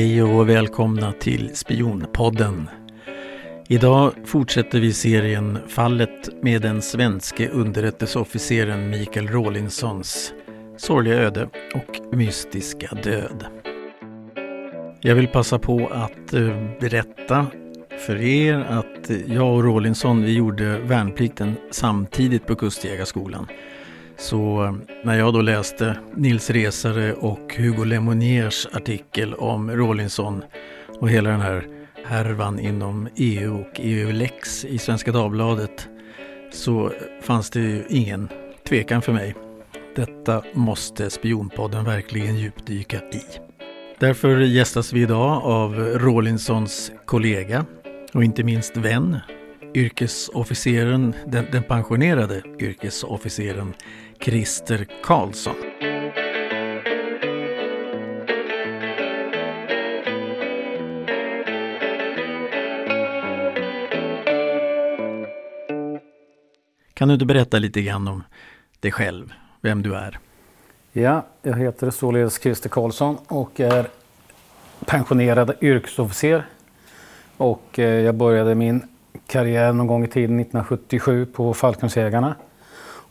Hej och välkomna till Spionpodden. Idag fortsätter vi serien Fallet med den svenske underrättelseofficeren Mikael Rawlinsons sorgliga öde och mystiska död. Jag vill passa på att eh, berätta för er att jag och Rawlinson vi gjorde värnplikten samtidigt på Kustjägarskolan. Så eh, när jag då läste Nils Resare och Hugo Lemoniers artikel om Rawlinson och hela den här härvan inom EU och EU-lex i Svenska Dagbladet så fanns det ju ingen tvekan för mig. Detta måste Spionpodden verkligen djupdyka i. Därför gästas vi idag av Rawlinsons kollega och inte minst vän, yrkesofficeren, den, den pensionerade yrkesofficeren Christer Karlsson. Kan du inte berätta lite grann om dig själv, vem du är? Ja, jag heter således Christer Karlsson och är pensionerad yrkesofficer. Och eh, jag började min karriär någon gång i tiden 1977 på Falkensägarna.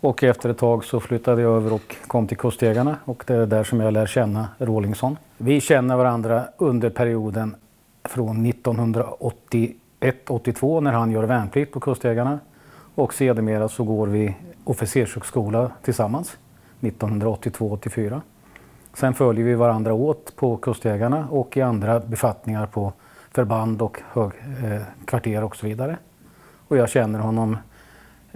Och efter ett tag så flyttade jag över och kom till Kustjägarna och det är där som jag lär känna Rålingsson. Vi känner varandra under perioden från 1981-82 när han gör värnplikt på Kustjägarna och sedermera så går vi officershögskola tillsammans 1982-84. Sen följer vi varandra åt på Kustjägarna och i andra befattningar på förband och högkvarter eh, och så vidare. Och jag känner honom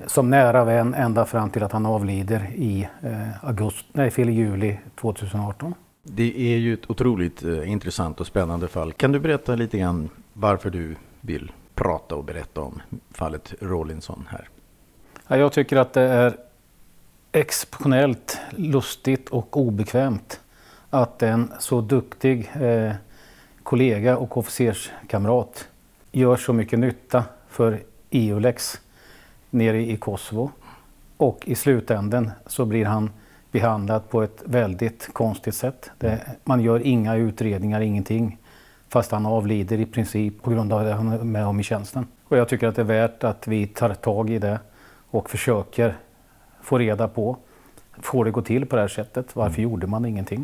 som nära vän ända fram till att han avlider i, eh, augusti, nej, fel juli 2018. Det är ju ett otroligt eh, intressant och spännande fall. Kan du berätta lite grann varför du vill prata och berätta om fallet Rawlinson här? Ja, jag tycker att det är exceptionellt lustigt och obekvämt att en så duktig eh, kollega och officerskamrat gör så mycket nytta för EULEX nere i Kosovo. Och i slutänden så blir han behandlad på ett väldigt konstigt sätt. Det, man gör inga utredningar, ingenting. Fast han avlider i princip på grund av det han är med om i tjänsten. Och jag tycker att det är värt att vi tar tag i det och försöker få reda på, får det gå till på det här sättet? Varför mm. gjorde man ingenting?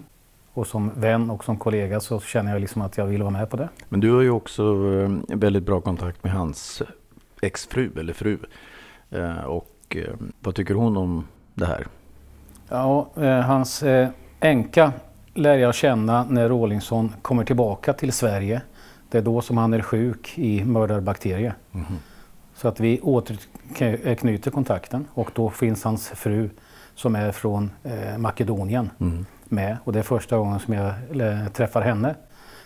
Och som vän och som kollega så känner jag liksom att jag vill vara med på det. Men du har ju också eh, väldigt bra kontakt med hans exfru eller fru. Eh, och eh, vad tycker hon om det här? Ja, hans änka lär jag känna när Rawlinsson kommer tillbaka till Sverige. Det är då som han är sjuk i mördarbakterie. Mm. Så att vi återknyter kontakten och då finns hans fru som är från Makedonien. Mm med och det är första gången som jag träffar henne.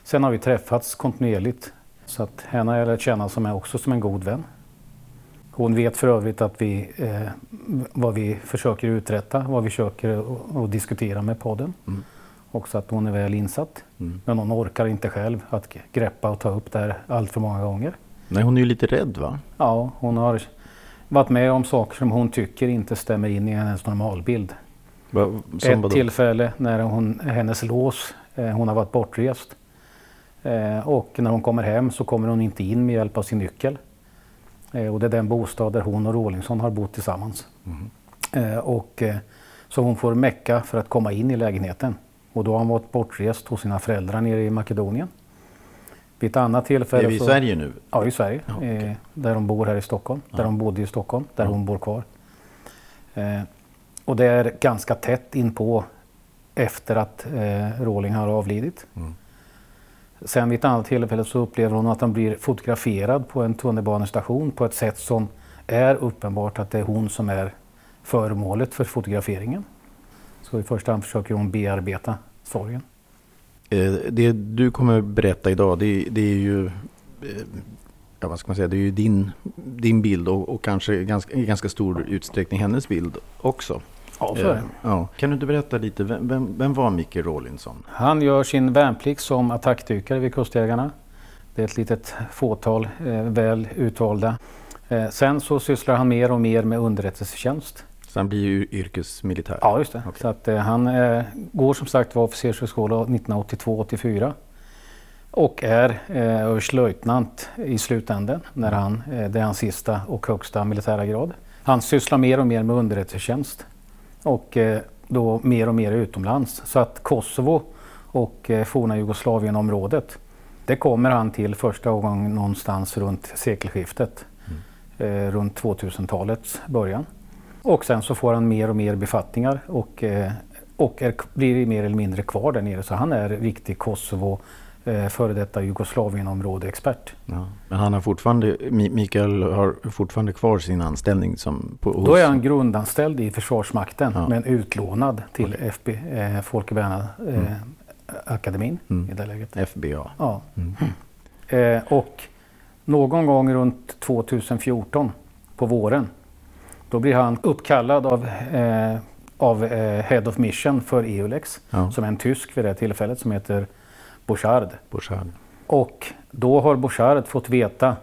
Sen har vi träffats kontinuerligt så att henne har jag lärt känna som är också som en god vän. Hon vet för övrigt att vi, eh, vad vi försöker uträtta, vad vi försöker att diskutera med podden. Mm. Också att hon är väl insatt. Mm. Men hon orkar inte själv att greppa och ta upp det här allt för många gånger. Nej, hon är ju lite rädd va? Ja, hon har varit med om saker som hon tycker inte stämmer in i hennes normalbild. Ett vadå? tillfälle när hon, hennes lås, eh, hon har varit bortrest. Eh, och när hon kommer hem så kommer hon inte in med hjälp av sin nyckel. Eh, och det är den bostad där hon och Rawlinsson har bott tillsammans. Mm. och, så hon får mecka för att komma in i lägenheten. Och då har hon varit bortrest hos sina föräldrar nere i Makedonien. Vid ett annat tillfälle... Är vi i Sverige nu? Ja, i Sverige. Ja, okay. där hon bor här i Stockholm. Ja. Där hon bodde i Stockholm. Där ja. hon bor kvar. Och det är ganska tätt inpå efter att eh, Rawling har avlidit. Mm. Sen vid ett annat tillfälle så upplever hon att han blir fotograferad på en tunnelbanestation på ett sätt som är uppenbart att det är hon som är föremålet för fotograferingen. Så i första hand försöker hon bearbeta sorgen. Eh, det du kommer berätta idag det, det är ju eh, ja, vad ska man säga, det är ju din, din bild och, och kanske ganska, i ganska stor utsträckning hennes bild också. Ja, så är det. Ja. Kan du inte berätta lite, vem, vem, vem var Micke Rawlinson? Han gör sin värnplikt som attackdykare vid Kustjägarna. Det är ett litet fåtal eh, väl utvalda. Eh, sen så sysslar han mer och mer med underrättelsetjänst. Så han blir ju yrkesmilitär? Ja, just det. Okay. Så att, eh, han eh, går som sagt var officershögskola 1982-84. och är eh, överstelöjtnant i slutändan. När han, eh, det är hans sista och högsta militära grad. Han sysslar mer och mer med underrättelsetjänst och eh, då mer och mer utomlands. Så att Kosovo och eh, forna Jugoslavienområdet det kommer han till första gången någonstans runt sekelskiftet. Mm. Eh, runt 2000-talets början. Och sen så får han mer och mer befattningar och, och är, blir mer eller mindre kvar där nere. Så han är riktig Kosovo eh, före detta Jugoslavienområde-expert. Ja, men han har fortfarande, Mikael har fortfarande kvar sin anställning som på, hos... Då är han grundanställd i Försvarsmakten ja. men utlånad till okay. FB, eh, Folke Berna eh, mm. akademin mm. i det läget. FBA. Ja. Mm. Eh, och någon gång runt 2014 på våren då blir han uppkallad av, eh, av eh, Head of Mission för EULEX ja. som är en tysk vid det tillfället som heter Bouchard. Bouchard. Och då har Bouchard fått veta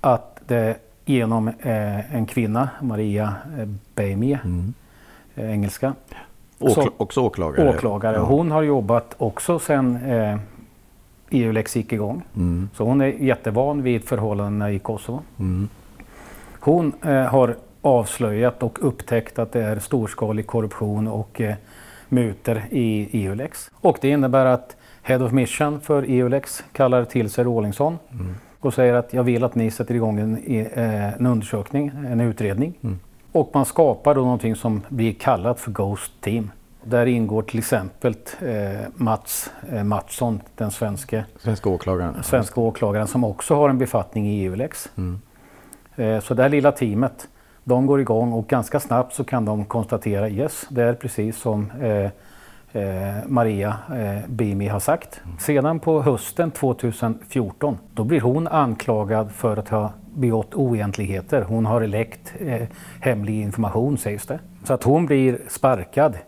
att det genom eh, en kvinna, Maria eh, Beimie, mm. eh, engelska. Åkla också åklagare? Åklagare. Ja. Hon har jobbat också sedan eh, EU-lex gick igång. Mm. Så hon är jättevan vid förhållandena i Kosovo. Mm. Hon eh, har avslöjat och upptäckt att det är storskalig korruption och eh, muter i EULEX. Och det innebär att Head of Mission för EULEX kallar till sig Rawlinson mm. och säger att jag vill att ni sätter igång en, eh, en undersökning, en utredning. Mm. Och man skapar då någonting som blir kallat för Ghost Team. Där ingår till exempel eh, Mats eh, Mattsson, den svenske, svenska, åklagaren. svenska åklagaren som också har en befattning i EULEX. Mm. Eh, så det här lilla teamet, de går igång och ganska snabbt så kan de konstatera yes, det är precis som eh, Maria eh, Bimi har sagt. Sedan på hösten 2014 då blir hon anklagad för att ha begått oegentligheter. Hon har läckt eh, hemlig information sägs det. Så att hon blir sparkad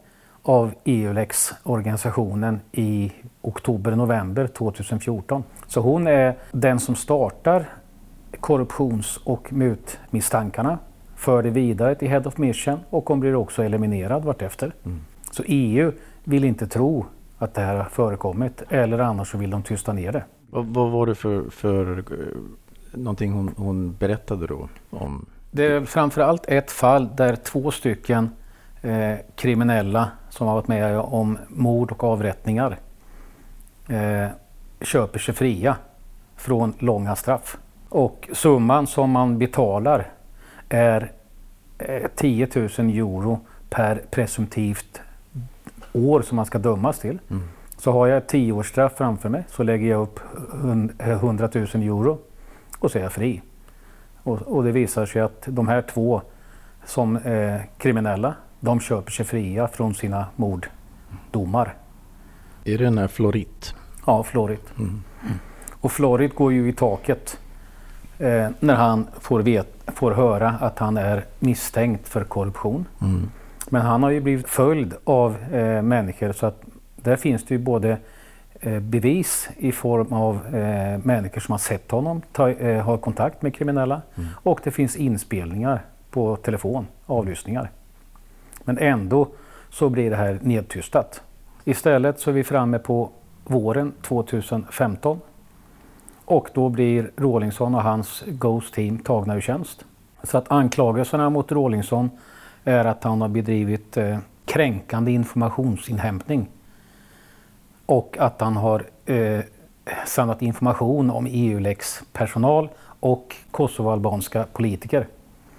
av EULEX-organisationen i oktober-november 2014. Så hon är den som startar korruptions och mutmisstankarna, för det vidare till Head of Mission och hon blir också eliminerad vartefter. Mm. Så EU vill inte tro att det här har förekommit eller annars så vill de tysta ner det. Vad, vad var det för, för eh, någonting hon, hon berättade då? om? Det är framförallt ett fall där två stycken eh, kriminella som har varit med om mord och avrättningar eh, köper sig fria från långa straff. Och summan som man betalar är eh, 10 000 euro per presumtivt år som man ska dömas till. Mm. Så har jag ett tioårsstraff framför mig så lägger jag upp 100 000 euro och så är jag fri. Och, och det visar sig att de här två som är kriminella, de köper sig fria från sina morddomar. Är det den här Florit? Ja, Florit. Mm. Och Florit går ju i taket eh, när han får, vet, får höra att han är misstänkt för korruption. Mm. Men han har ju blivit följd av eh, människor så att där finns det ju både eh, bevis i form av eh, människor som har sett honom ta, eh, ha kontakt med kriminella mm. och det finns inspelningar på telefon, avlyssningar. Men ändå så blir det här nedtystat. Istället så är vi framme på våren 2015 och då blir Rawlinson och hans Ghost Team tagna ur tjänst. Så att anklagelserna mot Rawlinson är att han har bedrivit eh, kränkande informationsinhämtning och att han har eh, samlat information om EU-lex personal och kosovoalbanska politiker.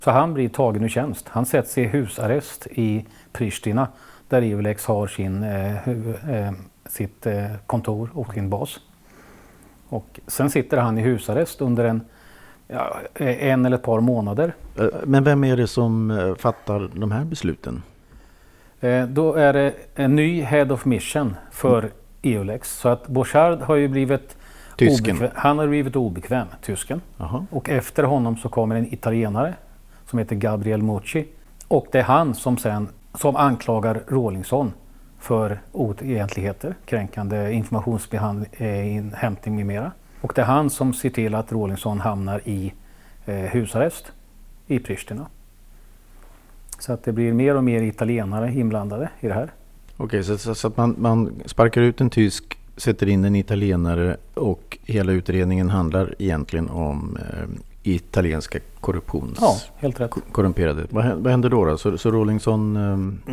Så han blir tagen ur tjänst. Han sätts i husarrest i Pristina där Eulex har sin, eh, eh, sitt eh, kontor och sin bas. Och sen sitter han i husarrest under en ja, en eller ett par månader. Eh, men vem är det som eh, fattar de här besluten? Eh, då är det en ny Head of Mission för mm. EULEX. Så att Bouchard har ju blivit Tysken. Obekväm, han har blivit obekväm, tysken. Aha. Och efter honom så kommer en italienare som heter Gabriel Mucci. Och det är han som sen som anklagar Rawlinson för oegentligheter, kränkande informationsinhämtning med mera. Och det är han som ser till att Rawlinson hamnar i eh, husarrest i Pristina. Så att det blir mer och mer italienare inblandade i det här. Okej, så, så, så, att man, man sparkar ut en tysk sätter in en italienare och hela utredningen handlar egentligen om eh, italienska korruptions... Ja, helt rätt. Korrumperade. Vad, vad händer då? då? Så, så Rawlinson... Eh...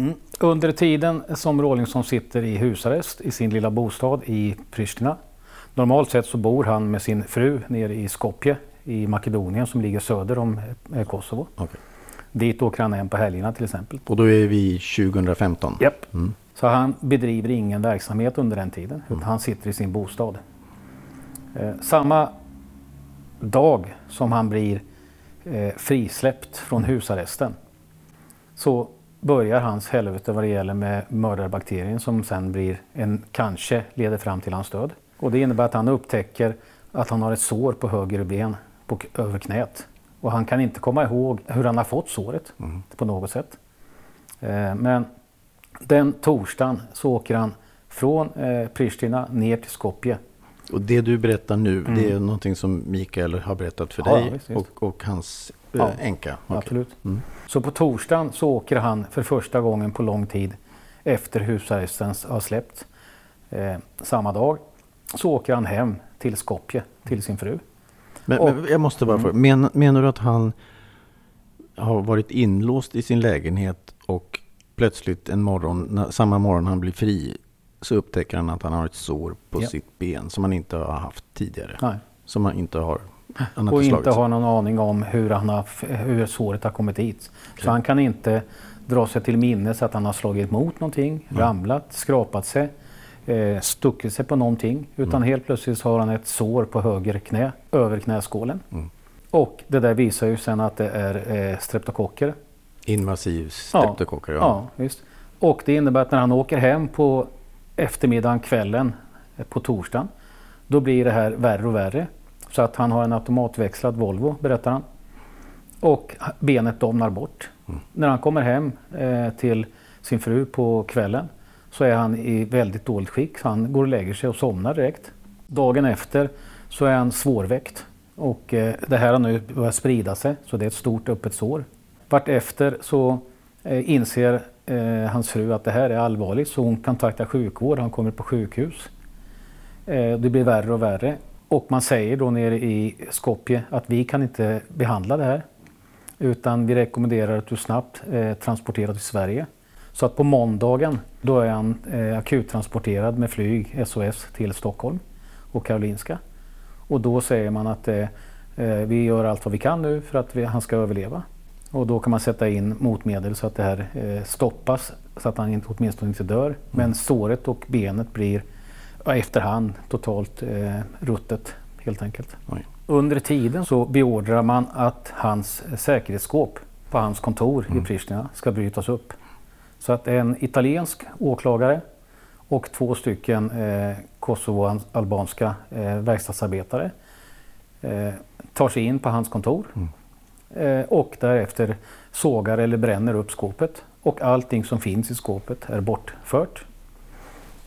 Mm. Under tiden som Rawlinson sitter i husarrest i sin lilla bostad i Pristina. Normalt sett så bor han med sin fru nere i Skopje i Makedonien som ligger söder om eh, Kosovo. Okay. Dit åker han hem på helgerna till exempel. Och då är vi 2015? Japp. Mm. Så han bedriver ingen verksamhet under den tiden. Utan mm. han sitter i sin bostad. Eh, samma dag som han blir eh, frisläppt från husarresten så börjar hans helvete vad det gäller med mördarbakterien som sen blir en, kanske leder fram till hans död. Och det innebär att han upptäcker att han har ett sår på höger ben på, över knät. Och han kan inte komma ihåg hur han har fått såret mm. på något sätt. Eh, men den torsdagen så åker han från eh, Pristina ner till Skopje. Och det du berättar nu, mm. det är någonting som Mikael har berättat för ja, dig visst, visst. Och, och, hans eh, ja, änka? Okay. Absolut. Mm. Så på torsdagen så åker han för första gången på lång tid efter husarresten har släppt. Eh, samma dag så åker han hem till Skopje till sin fru. Men, och, men jag måste bara fråga, mm. men, menar du att han har varit inlåst i sin lägenhet och plötsligt en morgon, samma morgon han blir fri, så upptäcker han att han har ett sår på ja. sitt ben som han inte har haft tidigare. Nej. Som han inte har han och inte har någon aning om hur, han har, hur såret har kommit dit. Okay. Så han kan inte dra sig till minnes att han har slagit mot någonting, mm. ramlat, skrapat sig, eh, stuckit sig på någonting. Utan mm. helt plötsligt har han ett sår på höger knä, över knäskålen. Mm. Och det där visar ju sen att det är eh, streptokocker. Invasiv streptokocker, ja. ja. ja visst. Och det innebär att när han åker hem på eftermiddagen, kvällen eh, på torsdagen, då blir det här värre och värre. Så att han har en automatväxlad Volvo, berättar han. Och benet domnar bort. Mm. När han kommer hem eh, till sin fru på kvällen så är han i väldigt dåligt skick. Så han går och lägger sig och somnar direkt. Dagen efter så är han svårväckt. Och eh, det här har nu börjat sprida sig så det är ett stort öppet sår. Vartefter så eh, inser eh, hans fru att det här är allvarligt så hon kontaktar sjukvård. Han kommer på sjukhus. Eh, det blir värre och värre. Och man säger då nere i Skopje att vi kan inte behandla det här. Utan vi rekommenderar att du snabbt eh, transporterar till Sverige. Så att på måndagen då är han eh, akuttransporterad med flyg SOS till Stockholm och Karolinska. Och då säger man att eh, eh, vi gör allt vad vi kan nu för att vi, han ska överleva. Och då kan man sätta in motmedel så att det här eh, stoppas så att han inte, åtminstone inte dör. Mm. Men såret och benet blir efterhand totalt eh, ruttet helt enkelt. Oj. Under tiden så beordrar man att hans säkerhetsskåp på hans kontor mm. i Pristina ska brytas upp. Så att en italiensk åklagare och två stycken eh, kosovo-albanska eh, verkstadsarbetare eh, tar sig in på hans kontor mm. eh, och därefter sågar eller bränner upp skåpet. Och allting som finns i skåpet är bortfört.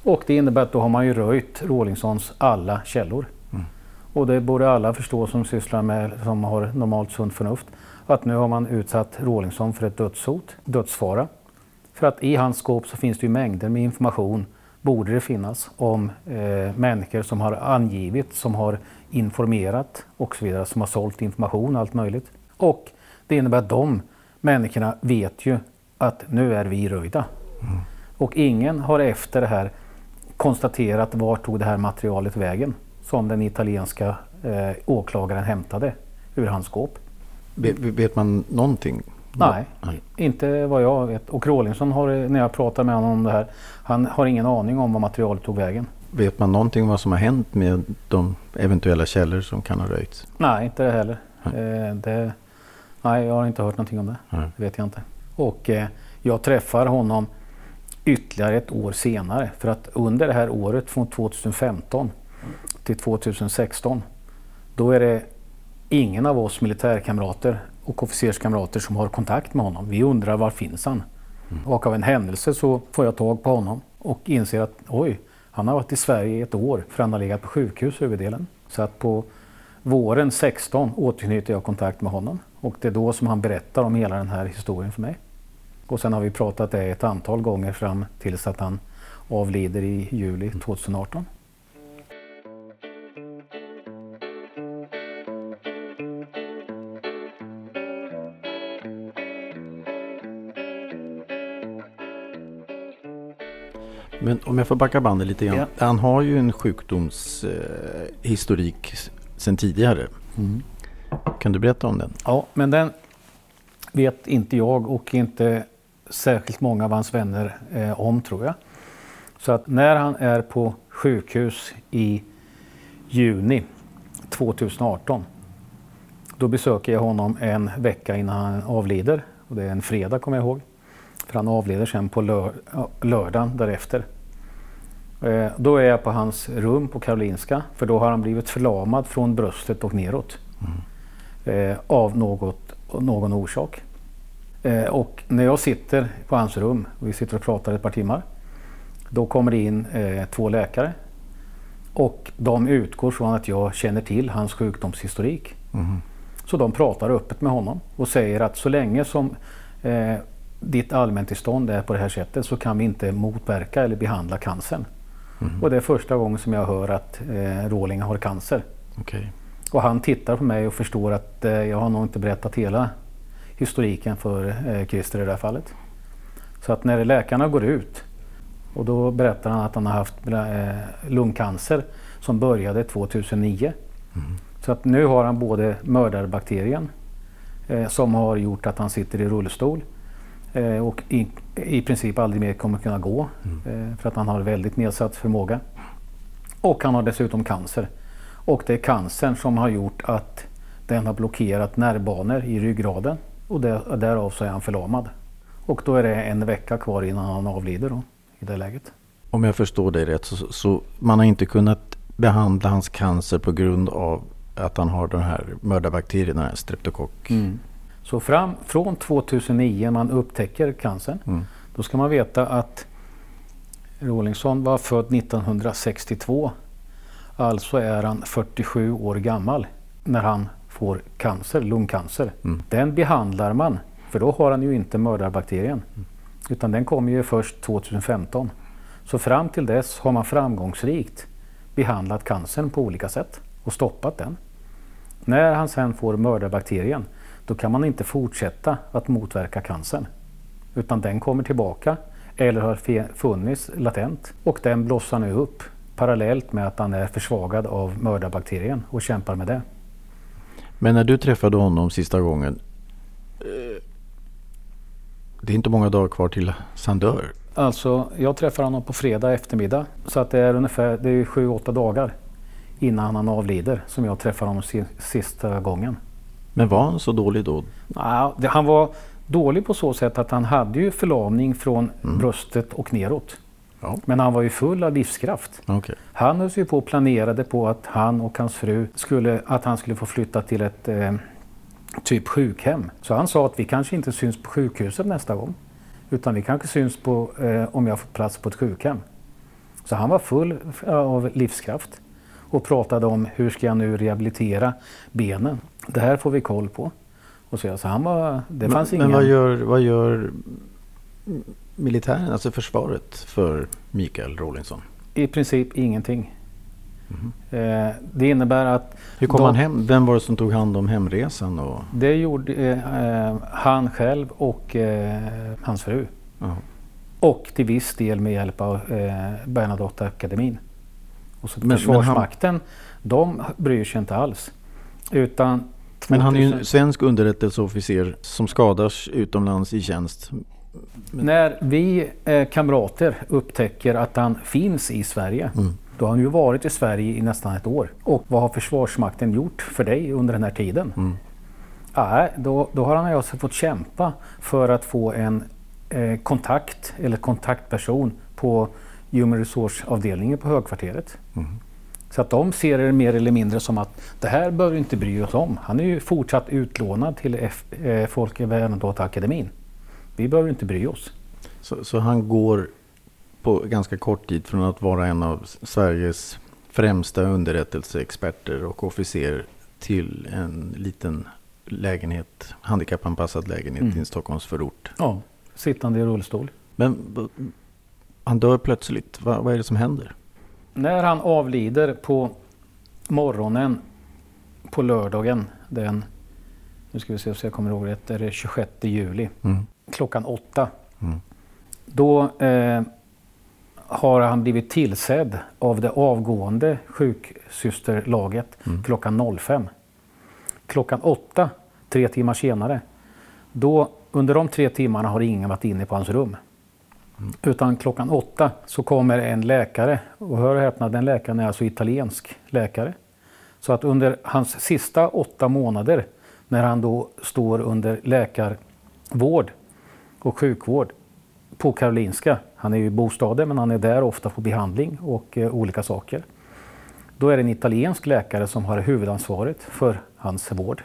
Och det innebär att då har man ju röjt Rawlinsons alla källor. Mm. Och det borde alla förstå som sysslar med, som har normalt sunt förnuft, att nu har man utsatt Rawlinson för ett dödshot, dödsfara. För att i hans skåp så finns det ju mängder med information, borde det finnas, om eh, människor som har angivit, som har informerat och så vidare, som har sålt information allt möjligt. Och det innebär att de människorna vet ju att nu är vi röjda. Mm. Och ingen har efter det här konstaterat var tog det här materialet vägen som den italienska eh, åklagaren hämtade ur hans skåp. Vet, vet man någonting? Nej, Nej, inte vad jag vet. Och Rawlinson har, när jag pratar med honom om det här, han har ingen aning om var materialet tog vägen. Vet man någonting om vad som har hänt med de eventuella källor som kan ha röjts? Nej, inte det heller. Eh, det, nej, jag har inte hört någonting om det. Nej. Det vet jag inte. Och eh, jag träffar honom ytterligare ett år senare. För att under det här året från 2015 till 2016 då är det ingen av oss militärkamrater och officerskamrater som har kontakt med honom. Vi undrar var finns han? Mm. Och av en händelse så får jag tag på honom och inser att oj, han har varit i Sverige i ett år för han har legat på sjukhus huvuddelen. Så att på våren 16 återknyter jag kontakt med honom och det är då som han berättar om hela den här historien för mig. Och sen har vi pratat det ett antal gånger fram tills att han avlider i juli 2018. Men om jag får backa bandet lite grann. Ja. Han har ju en sjukdomshistorik sedan tidigare. Mm. Kan du berätta om den? Ja, men den vet inte jag och inte särskilt många av hans vänner eh, om tror jag. Så att när han är på sjukhus i juni 2018 då besöker jag honom en vecka innan han avlider. Och det är en fredag kommer jag ihåg. För han avlider sen på lör lördagen därefter. Eh, då är jag på hans rum på Karolinska för då har han blivit förlamad från bröstet och neråt. Eh, av något, någon orsak. Eh, och när jag sitter på hans rum och vi sitter och pratar ett par timmar. Då kommer det in två läkare. Och de utgår från att jag känner till hans sjukdomshistorik. Mhm. Så de pratar öppet med honom och säger att så länge som eh, ditt allmäntillstånd är på det här sättet så kan vi inte motverka eller behandla cancern. Och det är första gången som jag hör att eh, Rålinga har cancer. Okej. Och han tittar på mig och förstår att eh, jag har nog inte berättat hela historiken för eh, Christer i det här fallet. Så att när läkarna går ut och då berättar han att han har haft eh, lungcancer som började 2009. Så att nu har han både mördarbakterien eh, som har gjort att han sitter i rullstol och i, i princip aldrig mer kommer kunna gå eh, för att han har väldigt nedsatt förmåga. Och han har dessutom cancer. Och det är cancern som har gjort att den har blockerat nervbanor i ryggraden och där, därav så är han förlamad. Och då är det en vecka kvar innan han avlider då, i det läget. Om jag förstår dig rätt så, så man har inte kunnat behandla hans cancer på grund av att han har den här här streptokock. Så fram från 2009 när man upptäcker cancern, Mm. då ska man veta att Rawlinson var född 1962. Alltså är han 47 år gammal när han får cancer, lungcancer. Mm. Den behandlar man, för då har han ju inte mördarbakterien. Utan den kommer ju först 2015. Så fram till dess har man framgångsrikt behandlat cancern på olika sätt och stoppat den. När han sen får mördarbakterien, då kan man inte fortsätta att motverka cancern. Utan den kommer tillbaka eller har funnits latent och den blossar nu upp parallellt med att han är försvagad av mördarbakterien och kämpar med det. Men när du träffade honom sista gången. Eh, det är inte många dagar kvar till han dör. Alltså, jag träffar honom på fredag eftermiddag så att det är ungefär det är sju, åtta dagar innan han avlider som jag träffar honom si- sista gången. Men var han så dålig då? Ja, det, han var dålig på så sätt att han hade ju förlamning från bröstet och neråt. Ja. Men han var ju full av livskraft. Okej. Han höll sig på och planerade på att han och hans fru skulle, att han skulle få flytta till ett eh, typ sjukhem. Så han sa att vi kanske inte syns på sjukhuset nästa gång. Utan vi kanske syns på, eh, om jag får plats på ett sjukhem. Så han var full av livskraft och pratade om hur ska jag nu rehabilitera benen. Det här får vi koll på. Och så, så han var, det Men, fanns men ingen... vad, gör, vad gör militären, alltså försvaret för Mikael Rawlinson? I princip ingenting. Eh, det innebär att Hur kom De- han hem? Vem var det som tog hand om hemresan? Och, Det gjorde eh, han själv och eh, hans fru. ja. Och till viss del med hjälp av eh, Bernadotte-akademin. Och så Men- men Försvarsmakten, de bryr sig inte alls. Utan Men han är ju 2000 en svensk underrättelseofficer som skadas utomlands i tjänst. När vi eh, kamrater upptäcker att han finns i Sverige, Mm. då har han ju varit i Sverige i nästan ett år. Och vad har Försvarsmakten gjort för dig under den här tiden? Mm. Ja, då, då har han alltså fått kämpa för att få en eh, kontakt eller kontaktperson på Human Resource-avdelningen på Högkvarteret. Mm. Så att de ser det mer eller mindre som att det här behöver vi inte bry oss om. Han är ju fortsatt utlånad till F, eh, Folke Bernadotte-akademin. Vi behöver inte bry oss. Så, så han går på ganska kort tid från att vara en av Sveriges främsta underrättelseexperter och officer till en liten lägenhet, handikappanpassad lägenhet Mm. i en Stockholmsförort. Ja. Sittande i rullstol. Men han dör plötsligt. Va, vad är det som händer? När han avlider på morgonen på lördagen den, nu ska vi se så jag kommer ihåg rätt, är det 26 juli Mm. klockan åtta. Mm. Då eh, har han blivit tillsedd av det avgående sjuksysterlaget mm. klockan 05. Klockan 8, tre timmar senare, då, under de tre timmarna har ingen varit inne på hans rum. Utan klockan åtta så kommer en läkare, och hör och häpna, den läkaren är alltså italiensk läkare. Så att under hans sista åtta månader, när han då står under läkarvård och sjukvård på Karolinska, han är ju i bostaden men han är där ofta på behandling och eh, olika saker. Då är det en italiensk läkare som har huvudansvaret för hans vård.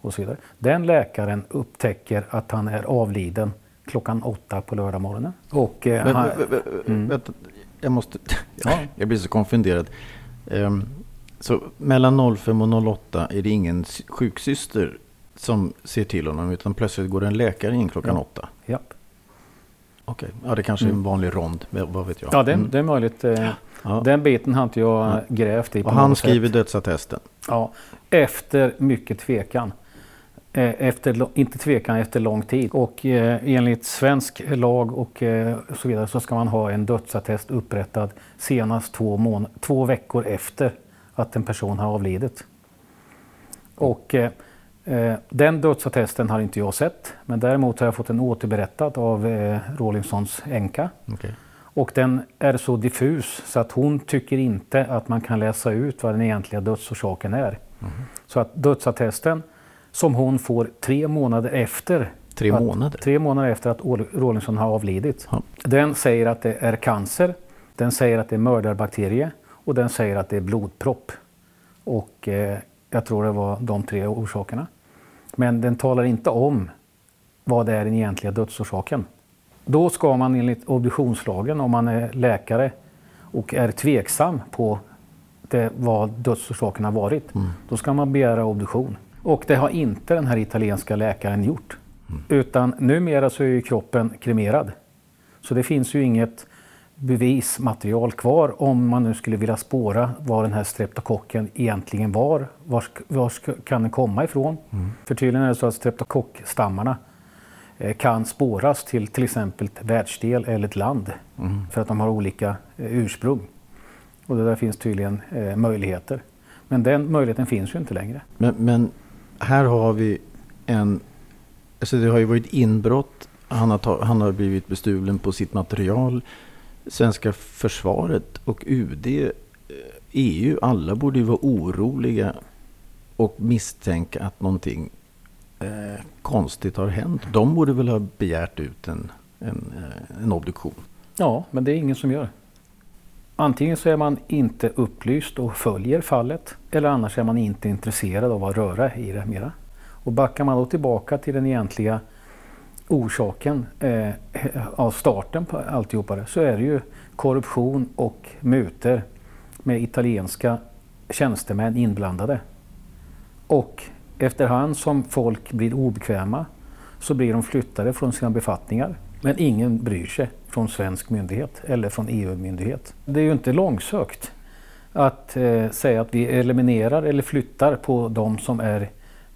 Och så vidare. Den läkaren upptäcker att han är avliden klockan åtta på lördag morgonen. Och, eh, han, mm. vänta, jag, måste, ja. jag blir så konfunderad. Um, så mellan 05 och 08 är det ingen sjuksyster som ser till honom utan plötsligt går en läkare in klockan åtta? Ja. Okej, okay. ja det kanske är en mm. vanlig rond, vad vet jag? Ja, det, mm. det är möjligt. Eh, ja. Den biten har inte jag ja. grävt i. och han skriver sätt. dödsattesten? Ja, efter mycket tvekan. Eh, efter, inte tvekan efter lång tid. Och eh, enligt svensk lag och eh, så vidare så ska man ha en dödsattest upprättad senast två, mån- två veckor efter att en person har avlidit. Och eh, Eh, den dödsattesten har inte jag sett, men däremot har jag fått den återberättad av eh, Rawlinsons änka. Okay. Och den är så diffus så att hon tycker inte att man kan läsa ut vad den egentliga dödsorsaken är. Mm. Så att dödsattesten som hon får tre månader efter Tre månader? Att, tre månader efter att Rawlinson har avlidit. Ja. Den säger att det är cancer, den säger att det är mördarbakterie och den säger att det är blodpropp. Och eh, jag tror det var de tre orsakerna. Men den talar inte om vad det är den egentliga dödsorsaken. Då ska man enligt obduktionslagen, om man är läkare och är tveksam på det, vad dödsorsaken har varit, mm. då ska man begära obduktion. Och det har inte den här italienska läkaren gjort. Mm. Utan numera så är ju kroppen kremerad. Så det finns ju inget bevismaterial kvar om man nu skulle vilja spåra vad den här streptokocken egentligen var. Var, var kan den komma ifrån? Mm. För tydligen är det så att streptokockstammarna eh, kan spåras till till exempel ett världsdel eller ett land mm. för att de har olika eh, ursprung. Och det där finns tydligen eh, möjligheter. Men den möjligheten finns ju inte längre. Men, men här har vi en... Alltså det har ju varit inbrott. Han har, han har blivit bestulen på sitt material svenska försvaret och UD, EU, eh, alla borde ju vara oroliga och misstänka att någonting eh, konstigt har hänt. De borde väl ha begärt ut en, en, eh, en obduktion? Ja, men det är ingen som gör. Antingen så är man inte upplyst och följer fallet eller annars är man inte intresserad av att röra i det mera. Och backar man då tillbaka till den egentliga orsaken eh, av starten på alltihopa det, så är det ju korruption och muter med italienska tjänstemän inblandade. Och efterhand som folk blir obekväma så blir de flyttade från sina befattningar. Men ingen bryr sig från svensk myndighet eller från EU-myndighet. Det är ju inte långsökt att eh, säga att vi eliminerar eller flyttar på de som är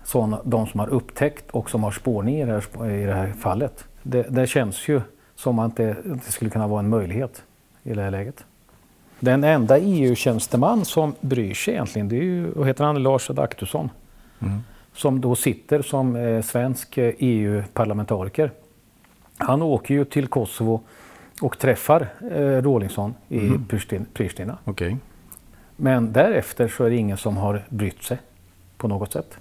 såna, de som har upptäckt och som har spårning i det här, i det här fallet. Det, det känns ju som att det, det, skulle kunna vara en möjlighet i det här läget. Den enda EU-tjänsteman som bryr sig egentligen, det är ju, heter han, Lars Adaktusson. Mm. Som då sitter som eh, svensk EU-parlamentariker. Han åker ju till Kosovo och träffar eh, Rawlinson i mm. Pristina. Okay. Men därefter så är det ingen som har brytt sig på något sätt.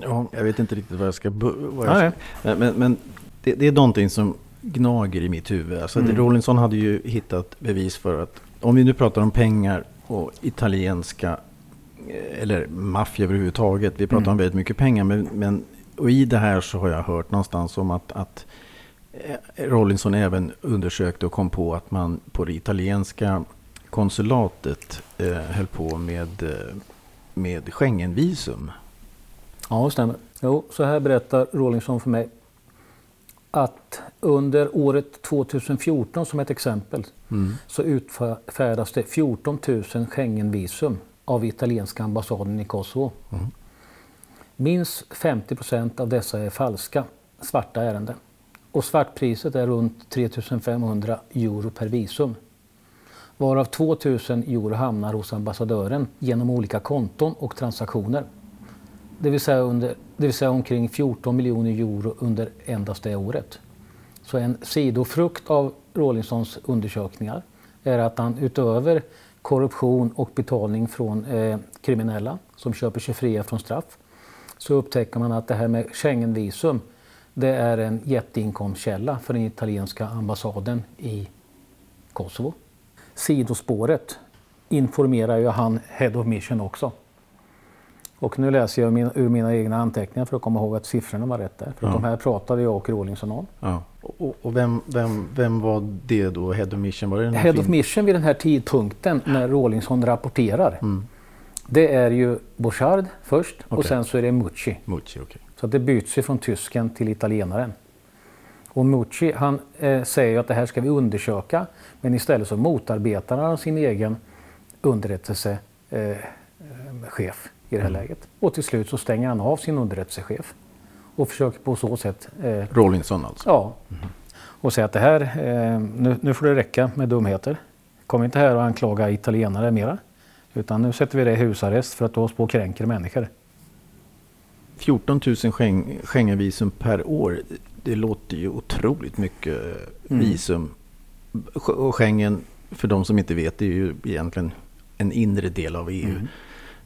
Ja, jag vet inte riktigt vad jag ska... Vad jag ska men, men, det, det, är någonting som gnager i mitt huvud. Alltså, mm. Rollinson hade ju hittat bevis för att om vi nu pratar om pengar och italienska eh, eller maffia överhuvudtaget. Vi pratar mm. om väldigt mycket pengar. Men, men, och i det här så har jag hört någonstans om att, att Rollinson även undersökte och kom på att man på det italienska konsulatet eh, höll på med, eh, med Schengenvisum. Ja, det stämmer. Jo, så här berättar Rawlinson för mig att under året 2014 som ett exempel mm. så utfärdas det 14 000 Schengenvisum av italienska ambassaden i Kosovo. Mm. Minst 50 procent av dessa är falska, svarta ärenden och svartpriset är runt 3500 euro per visum. Varav 2000 euro hamnar hos ambassadören genom olika konton och transaktioner. Det vill säga, under, det vill säga omkring 14 miljoner euro under endast det året. Så en sidofrukt av Rawlinsons undersökningar är att han utöver korruption och betalning från eh, kriminella som köper sig fria från straff så upptäcker man att det här med Schengenvisum det är en jätteinkomstkälla för den italienska ambassaden i Kosovo. Sidospåret informerar ju han Head of Mission också. Och nu läser jag min, ur mina egna anteckningar för att komma ihåg att siffrorna var rätt där. För ja. de här pratade jag och Rawlinson om. Ja. Och, och vem, vem, vem var det då, Head of Mission? Var det Head film? of Mission vid den här tidpunkten när Rawlinson rapporterar. Mm. Det är ju Bouchard först okay. och sen så är det Mucci. Mucci okay. Så det byts ju från tysken till italienaren. Och Mucci han eh, säger att det här ska vi undersöka men istället så motarbetar han sin egen underrättelsechef eh, i det här mm. läget. Och till slut så stänger han av sin underrättelsechef och försöker på så sätt... Eh, Rawlinson alltså? Ja. Mm. Och säga att det här, eh, nu, nu får det räcka med dumheter. Kom inte här och anklaga italienare mera. Utan nu sätter vi dig i husarrest för att du håller på och kränker människor. 14 000 Schengen, Schengenvisum per år. Det låter ju otroligt mycket mm. visum. Och Schengen, för de som inte vet, det är ju egentligen en inre del av EU. Mm.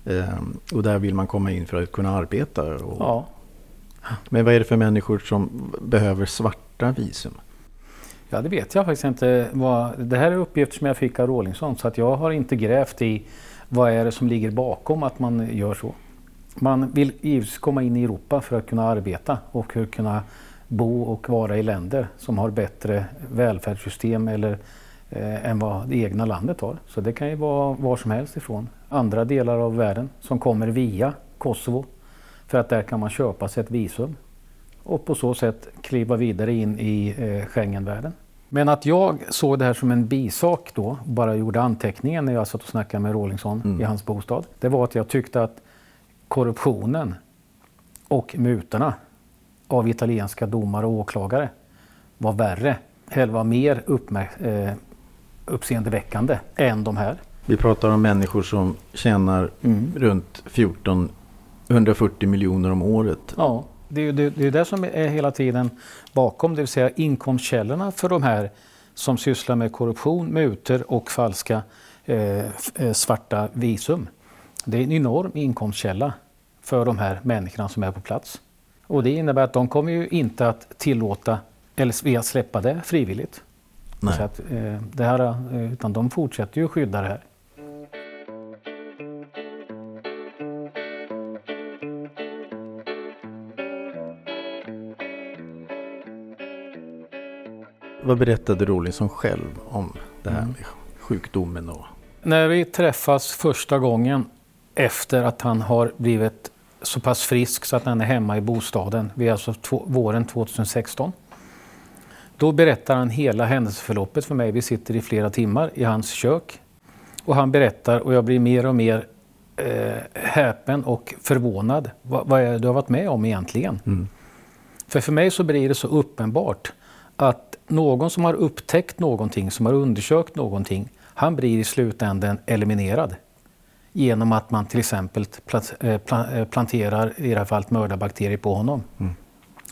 Ehm, och där vill man komma in för att kunna arbeta. Och... Ja. Men vad är det för människor som behöver svarta visum? Ja, det vet jag faktiskt inte. Det här är uppgifter som jag fick av Rawlinsson så att jag har inte grävt i vad är det som ligger bakom att man gör så. Man vill givetvis komma in i Europa för att kunna arbeta och kunna bo och vara i länder som har bättre välfärdssystem eller, eh, än vad det egna landet har. Så det kan ju vara var som helst ifrån. Andra delar av världen som kommer via Kosovo för att där kan man köpa sig ett visum och på så sätt kliva vidare in i eh, Schengenvärlden. Men att jag såg det här som en bisak då, bara gjorde anteckningen när jag satt och snackade med Rawlinson mm. i hans bostad. Det var att jag tyckte att korruptionen och mutorna av italienska domare och åklagare var värre, eller var mer eh, uppseendeväckande än de här. Vi pratar om människor som tjänar mm. runt 14 140 miljoner om året. Ja, det är det, det är det som är hela tiden bakom, det vill säga inkomstkällorna för de här som sysslar med korruption, mutor och falska eh, eh, svarta visum. Det är en enorm inkomstkälla för de här människorna som är på plats. Och det innebär att de kommer ju inte att tillåta eller släppa det frivilligt. Nej. Så att, eh, det här, eh, utan de fortsätter ju att skydda det här. Vad berättade Rawlinson själv om det här mm. med sjukdomen? Och... När vi träffas första gången efter att han har blivit så pass frisk så att han är hemma i bostaden, vi är alltså våren 2016. Då berättar han hela händelseförloppet för mig. Vi sitter i flera timmar i hans kök och han berättar och jag blir mer och mer eh, häpen och förvånad. Va, vad är det du har varit med om egentligen? Mm. För för mig så blir det så uppenbart att någon som har upptäckt någonting, som har undersökt någonting, han blir i slutändan eliminerad. Genom att man till exempel eh, eh, planterar, i det här fallet mördarbakterier på honom. Mm.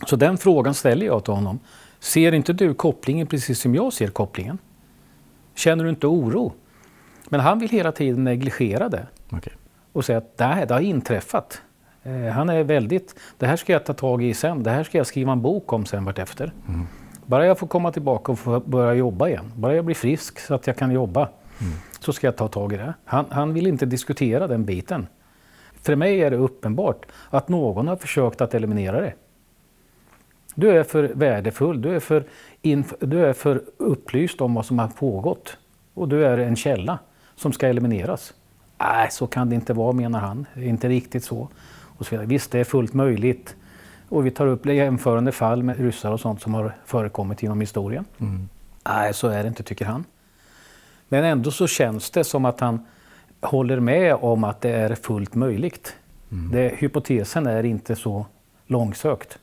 Så den frågan ställer jag till honom. Ser inte du kopplingen precis som jag ser kopplingen? Känner du inte oro? Men han vill hela tiden negligera det. Okay. Och säga att det, det har inträffat. Eh, han är väldigt, det här ska jag ta tag i sen, det här ska jag skriva en bok om sen vartefter. Mm. Bara jag får komma tillbaka och få börja jobba igen, bara jag blir frisk så att jag kan jobba, mm. Så ska jag ta tag i det. Han, han vill inte diskutera den biten. För mig är det uppenbart att någon har försökt att eliminera det. Du är för värdefull, du är för, du är för upplyst om vad som har pågått. Och du är en källa som ska elimineras. Nej, så kan det inte vara menar han. Det är inte riktigt så. Och så Visst, det är fullt möjligt och vi tar upp jämförande fall med ryssar och sånt som har förekommit genom historien. Mm. Nej, så är det inte tycker han. Men ändå så känns det som att han håller med om att det är fullt möjligt. Mm. Det, hypotesen är inte så långsökt.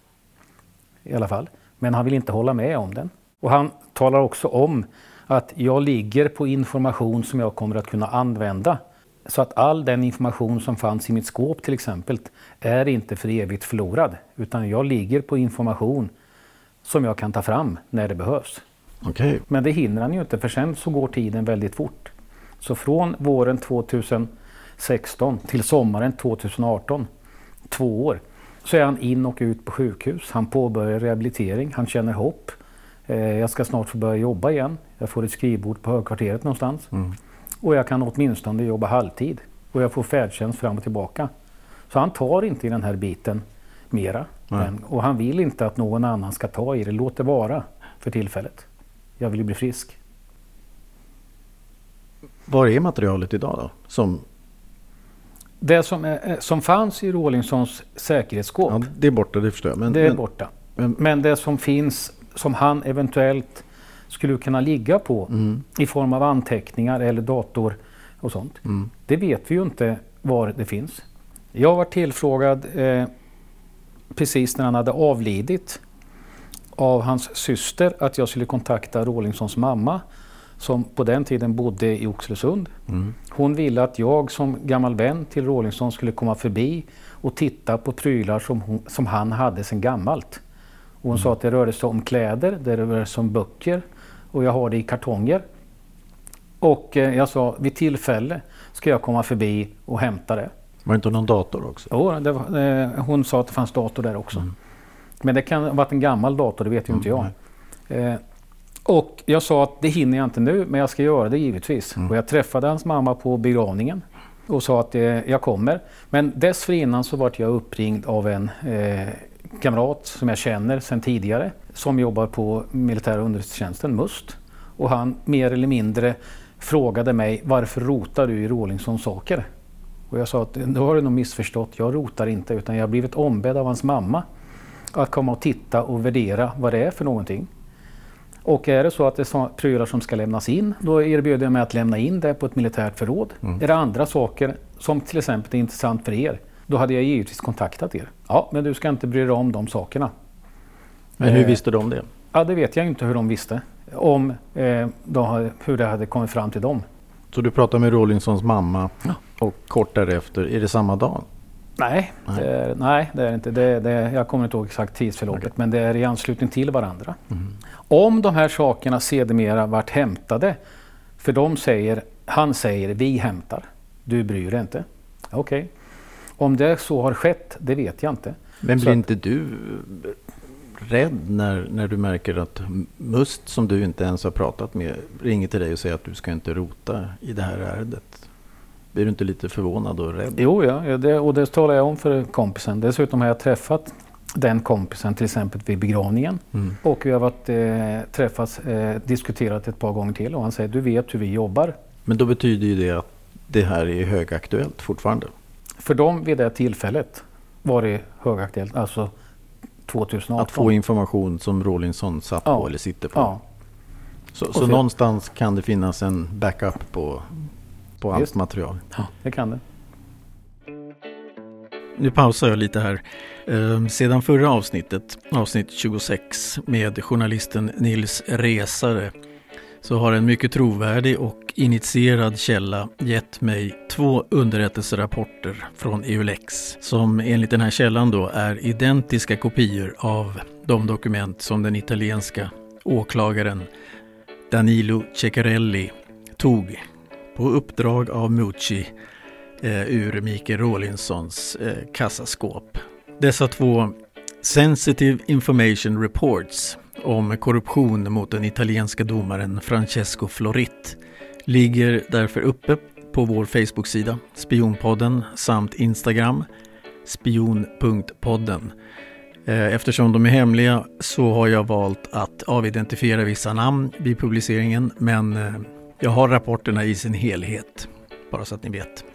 I alla fall. Men han vill inte hålla med om den. Och han talar också om att jag ligger på information som jag kommer att kunna använda. Så att all den information som fanns i mitt skåp till exempel är inte för evigt förlorad. Utan jag ligger på information som jag kan ta fram när det behövs. Okay. Men det hinner han ju inte för sen så går tiden väldigt fort. Så från våren 2016 till sommaren 2018, två år, så är han in och ut på sjukhus. Han påbörjar rehabilitering, han känner hopp. Eh, jag ska snart få börja jobba igen. Jag får ett skrivbord på högkvarteret någonstans. Mm. Och jag kan åtminstone jobba halvtid. Och jag får färdtjänst fram och tillbaka. Så han tar inte i den här biten mera. Men, och han vill inte att någon annan ska ta i det. Låt det vara för tillfället. Jag vill ju bli frisk. Var är materialet idag då? Som... Det som, är, som fanns i Rawlinsons säkerhetsskåp. Ja, det är borta, det förstår jag. Men, det är men, borta. Men, men, det som finns, som han eventuellt skulle kunna ligga på mm. i form av anteckningar eller dator och sånt. Mm. Det vet vi ju inte var det finns. Jag var tillfrågad eh, precis när han hade avlidit av hans syster att jag skulle kontakta Rawlinsons mamma som på den tiden bodde i Oxelösund. Mm. Hon ville att jag som gammal vän till Rawlinson skulle komma förbi och titta på prylar som, hon, som han hade sedan gammalt. Och hon mm. sa att det rörde sig om kläder, det rörde sig om böcker och jag har det i kartonger. Och eh, jag sa vid tillfälle ska jag komma förbi och hämta det. Var det inte någon dator också? Jo, var, eh, hon sa att det fanns dator där också. Mm. Men det kan ha varit en gammal dator, det vet ju inte jag. Mm, eh, och jag sa att det hinner jag inte nu, men jag ska göra det givetvis. Mm. Och jag träffade hans mamma på begravningen och sa att eh, jag kommer. Men dessförinnan så vart jag uppringd av en eh, kamrat som jag känner sedan tidigare som jobbar på militära underrättelsetjänsten, MUST. Och han mer eller mindre frågade mig varför rotar du i Rawlinsons saker? Och jag sa att då har du nog missförstått, jag rotar inte utan jag har blivit ombedd av hans mamma att komma och titta och värdera vad det är för någonting. Och är det så att det är prylar som ska lämnas in, då erbjuder jag mig att lämna in det på ett militärt förråd. Mm. Är det andra saker som till exempel är intressant för er, då hade jag givetvis kontaktat er. Ja, men du ska inte bry dig om de sakerna. Men hur eh, visste de det? Ja, det vet jag inte hur de visste. Om eh, de, hur det hade kommit fram till dem. Så du pratade med Rawlinsons mamma ja. och kort därefter, är det samma dag? Nej, nej. Det, är, nej, det är inte. Det, det, jag kommer inte ihåg exakt tidsförloppet, okay. men det är i anslutning till varandra. Mm. Om de här sakerna sedermera vart hämtade, för de säger, han säger vi hämtar, du bryr dig inte. Okej. Okay. Om det så har skett, det vet jag inte. Men blir inte du rädd när, när du märker att Must, som du inte ens har pratat med, ringer till dig och säger att du ska inte rota i det här ärendet? Blir du inte lite förvånad och rädd? Jo, ja, det, och det talar jag om för kompisen. Dessutom har jag träffat den kompisen till exempel vid begravningen. Mm. Och vi har varit, eh, träffats, eh, diskuterat ett par gånger till och han säger du vet hur vi jobbar. Men då betyder ju det att det här är högaktuellt fortfarande? För dem vid det tillfället var det högaktuellt, alltså 2018. Att få information som Rawlinson satt ja. på eller sitter på? Ja. Så, så någonstans kan det finnas en backup på, på allt material? Ja, det kan det. Nu pausar jag lite här. Ehm, sedan förra avsnittet, avsnitt 26 med journalisten Nils Resare, så har en mycket trovärdig och initierad källa gett mig två underrättelserapporter från Eulex som enligt den här källan då är identiska kopior av de dokument som den italienska åklagaren Danilo Ceccarelli tog på uppdrag av Mucci eh, ur Mikael Rawlinsons eh, kassaskåp. Dessa två Sensitive Information Reports om korruption mot den italienska domaren Francesco Florit ligger därför uppe på vår Facebook-sida Spionpodden samt Instagram spion.podden. Eh, eftersom de är hemliga så har jag valt att avidentifiera vissa namn vid publiceringen men eh, jag har rapporterna i sin helhet, bara så att ni vet.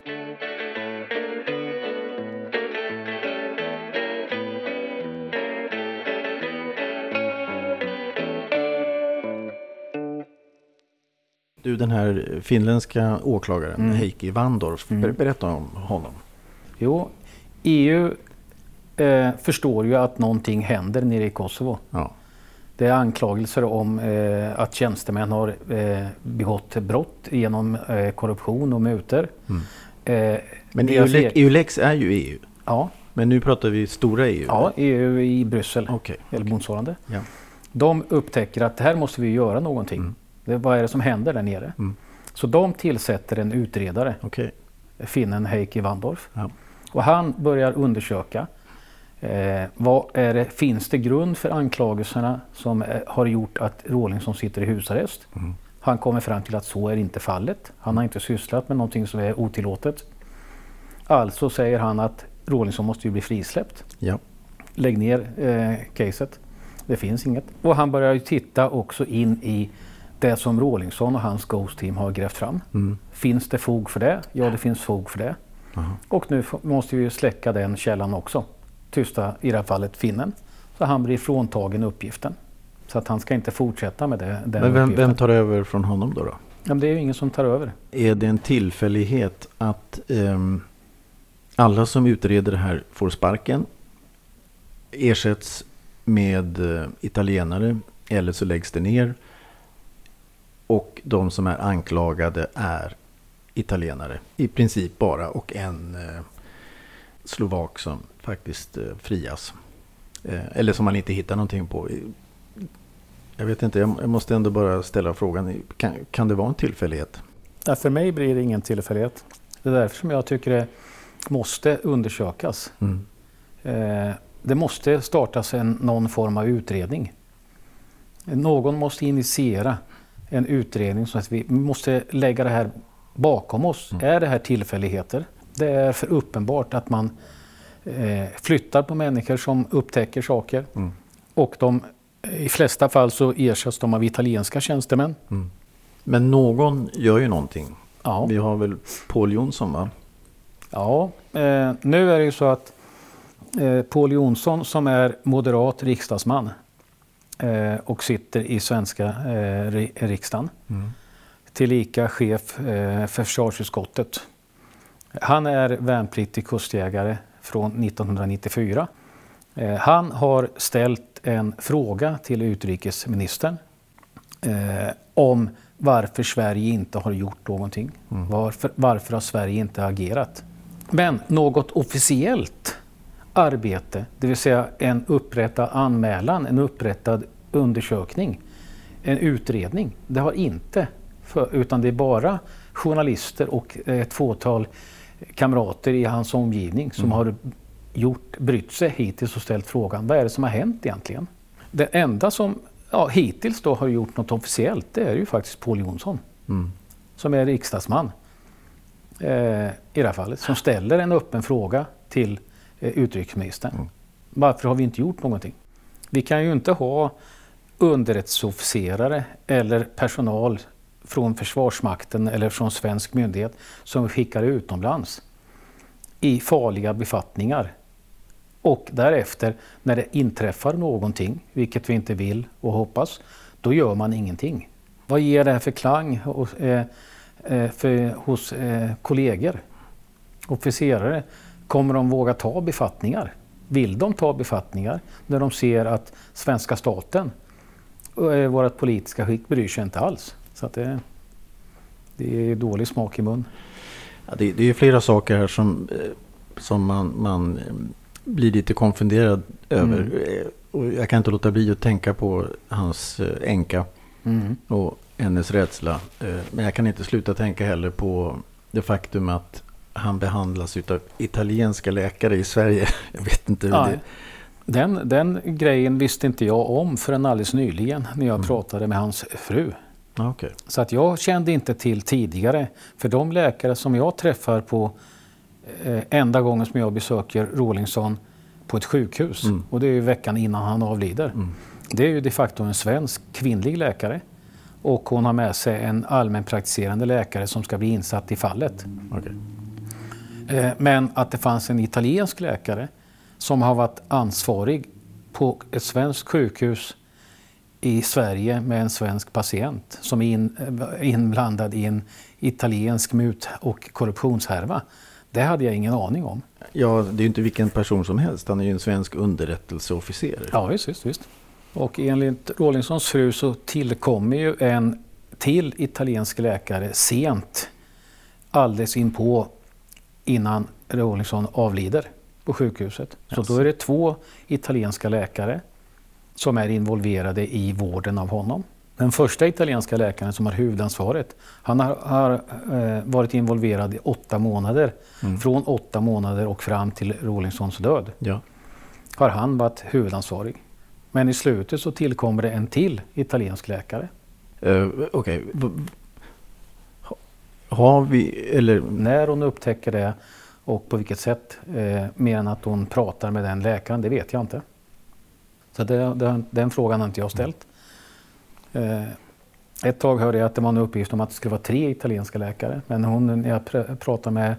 Du, den här finländska åklagaren mm. Heikki Vandorf, mm. berätta om honom. Jo, EU eh, förstår ju att någonting händer nere i Kosovo. Ja. Det är anklagelser om eh, att tjänstemän har eh, begått brott genom eh, korruption och mutor. Mm. Eh, Men EU-lex, är ju EU. Ja, Men nu pratar vi stora EU. ja, EU i Bryssel Okej. eller motsvarande. Ja. De upptäcker att här måste vi göra någonting. Mm. Det, vad är det som händer där nere? Mm. Så de tillsätter en utredare, Okej. finnen Heikki Vandorf. Ja. Och han börjar undersöka eh, vad är det, finns det grund för anklagelserna som eh, har gjort att Rawlinson sitter i husarrest. Mm. Han kommer fram till att så är inte fallet. Han har inte sysslat med någonting som är otillåtet. Alltså säger han att Rawlinson måste ju bli frisläppt. Ja. Lägg ner eh, caset. Det finns inget. Och han börjar ju titta också in i det som Rawlinson och hans Ghost Team har grävt fram. Mm. Finns det fog för det? Ja, det finns fog för det. Aha. Och nu måste vi ju släcka den källan också. Tysta, i det här fallet, finnen. Så han blir fråntagen uppgiften. Så att han ska inte fortsätta med det, den Men vem, vem tar över från honom då? då? Ja, det är ju ingen som tar över. Är det en tillfällighet att ehm, alla som utreder det här får sparken, ersätts med eh, italienare eller så läggs det ner och de som är anklagade är italienare i princip bara och en eh, slovak som faktiskt eh, frias. Eh, eller som man inte hittar någonting på. Jag vet inte, jag jag måste ändå bara ställa frågan. Kan, kan det vara en tillfällighet? Ja, för mig blir det ingen tillfällighet. Det är därför som jag tycker det måste undersökas. Mm. Eh, det måste startas en, någon form av utredning. Någon måste initiera en utredning så att vi måste lägga det här bakom oss. Mm. Är det här tillfälligheter? Det är för uppenbart att man eh, flyttar på människor som upptäcker saker Mm. och de, i flesta fall så ersätts de av italienska tjänstemän. Mm. Men någon gör ju någonting. Ja. Vi har väl Paul Jonsson va? Ja, eh, nu är det ju så att eh, Paul Jonsson som är moderat riksdagsman eh, och sitter i svenska eh, ri- riksdagen, Mm. tillika chef eh, för försvarsutskottet. Han är värnpliktig kustjägare från 1994. Eh, han har ställt en fråga till utrikesministern eh, om varför Sverige inte har gjort någonting. Mm. Varför, varför har Sverige inte agerat? Men något officiellt arbete, det vill säga en upprättad anmälan, en upprättad undersökning, en utredning, det har inte, för, utan det är bara journalister och ett fåtal kamrater i hans omgivning som Mm. har gjort, brytt sig hittills och ställt frågan, vad är det som har hänt egentligen? Det enda som ja, hittills då har gjort något officiellt, det är ju faktiskt Paul Jonsson Mm. som är riksdagsman eh, i det här fallet, som ställer en öppen fråga till eh, utrikesministern. Mm. Varför har vi inte gjort någonting? Vi kan ju inte ha underrättelseofficerare eller personal från Försvarsmakten eller från svensk myndighet som vi skickar utomlands i farliga befattningar. Och därefter, när det inträffar någonting, vilket vi inte vill och hoppas, då gör man ingenting. Vad ger det här för klang hos, eh, eh för, hos eh, kollegor, officerare? Kommer de våga ta befattningar? Vill de ta befattningar när de ser att svenska staten eh, vårt politiska skick bryr sig inte alls? Så att det, det är dålig smak i mun. Ja, det, det är flera saker här som, eh, som man, man eh, blir lite konfunderad över. Mm. Eh, Och jag kan inte låta bli att tänka på hans änka Mm. och hennes rädsla. Men jag kan inte sluta tänka heller på det faktum att han behandlas av italienska läkare i Sverige. Jag vet inte hur Ja, det... den, den grejen visste inte jag om förrän alldeles nyligen när jag Mm. pratade med hans fru. Okej. Så att jag kände inte till tidigare. För de läkare som jag träffar på eh, enda gången som jag besöker Rawlinson på ett sjukhus Mm. och det är ju veckan innan han avlider. Mm. Det är ju de facto en svensk kvinnlig läkare och hon har med sig en allmänpraktiserande läkare som ska bli insatt i fallet. okej. Eh, Men att det fanns en italiensk läkare som har varit ansvarig på ett svenskt sjukhus i Sverige med en svensk patient som är in, inblandad i en italiensk mut och korruptionshärva. Det hade jag ingen aning om. Ja, det är ju inte vilken person som helst. Han är ju en svensk underrättelseofficer. Ja, visst, visst, visst. Och enligt Rawlinsons fru så tillkommer ju en till italiensk läkare sent, alldeles inpå innan Rawlinson avlider på sjukhuset. Så då är det två italienska läkare som är involverade i vården av honom. Den första italienska läkaren som har huvudansvaret, han har, har eh, varit involverad i åtta månader. Mm. Från åtta månader och fram till Rawlinsons död ja. har han varit huvudansvarig. Men i slutet så tillkommer det en till italiensk läkare. Uh, Okej. Okay. Har vi, eller? När hon upptäcker det och på vilket sätt, eh, mer än att hon pratar med den läkaren, det vet jag inte. Så det, det, den frågan har inte jag ställt. Eh, ett tag hörde jag att det var en uppgift om att det skulle vara tre italienska läkare. Men hon, när jag pr pratade med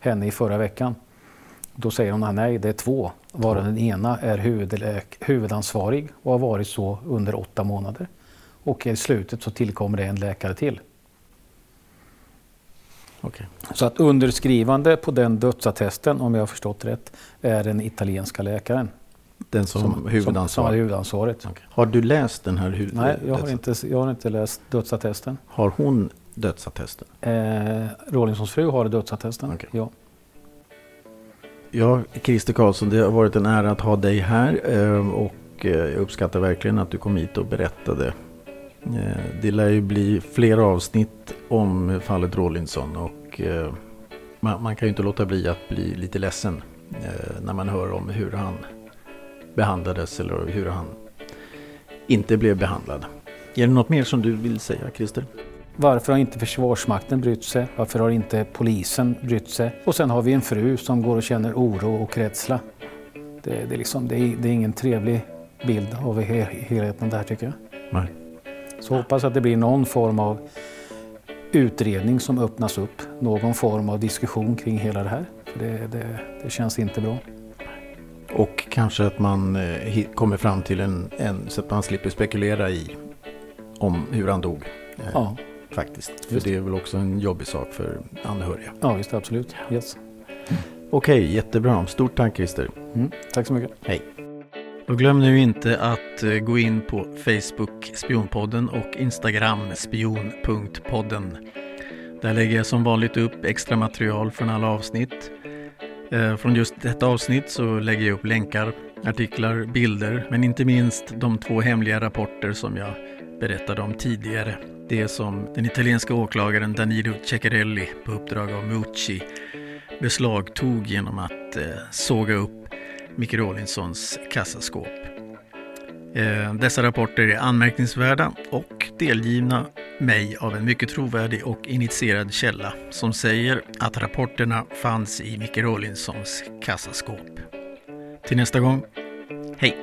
henne i förra veckan, då säger hon att nej, det är två. Varav den ena är huvudansvarig och har varit så under åtta månader. Och i slutet så tillkommer det en läkare till. Okay. Så att underskrivande på den dödsattesten, om jag har förstått rätt, är den italienska läkaren. Den som, som huvudansvarig? Som, har huvudansvaret. Okay. Har du läst den här huvud Nej, jag har, inte, jag har inte läst dödsattesten. Har hon dödsattesten? Eh, Rawlinsons fru har dödsattesten, okay. ja. Ja, Christer Karlsson, det har varit en ära att ha dig här eh, och eh, jag uppskattar verkligen att du kom hit och berättade. Eh, det lär ju bli flera avsnitt om fallet Rawlinson och man kan ju inte låta bli att bli lite ledsen när man hör om hur han behandlades eller hur han inte blev behandlad. Är det något mer som du vill säga, Christer? Varför har inte Försvarsmakten brytt sig? Varför har inte polisen brytt sig? Och sen har vi en fru som går och känner oro och rädsla. Det, det, är, liksom, det, är, det är ingen trevlig bild av helheten där tycker jag. Nej. Så hoppas att det blir någon form av utredning som öppnas upp. Någon form av diskussion kring hela det här. För det, det, det känns inte bra. Och kanske att man eh, kommer fram till en, en, så att man slipper spekulera i om hur han dog. Eh, ja. Faktiskt. För det är väl också en jobbig sak för anhöriga. Ja, visst absolut. Yes. Okej, okay, jättebra. Stort tack Christer. Mm, tack så mycket. Hej. Och glöm nu inte att eh, gå in på Facebook Spionpodden och Instagram spion.podden. Där lägger jag som vanligt upp extra material från alla avsnitt. Eh, från just detta avsnitt så lägger jag upp länkar, artiklar, bilder, men inte minst de två hemliga rapporter som jag berättade om tidigare. Det som den italienska åklagaren Danilo Ceccarelli på uppdrag av Mucci beslagtog genom att eh, såga upp Micke Rawlinsons kassaskåp. Eh, dessa rapporter är anmärkningsvärda och delgivna mig av en mycket trovärdig och initierad källa som säger att rapporterna fanns i Micke Rawlinsons kassaskåp. Till nästa gång, hej!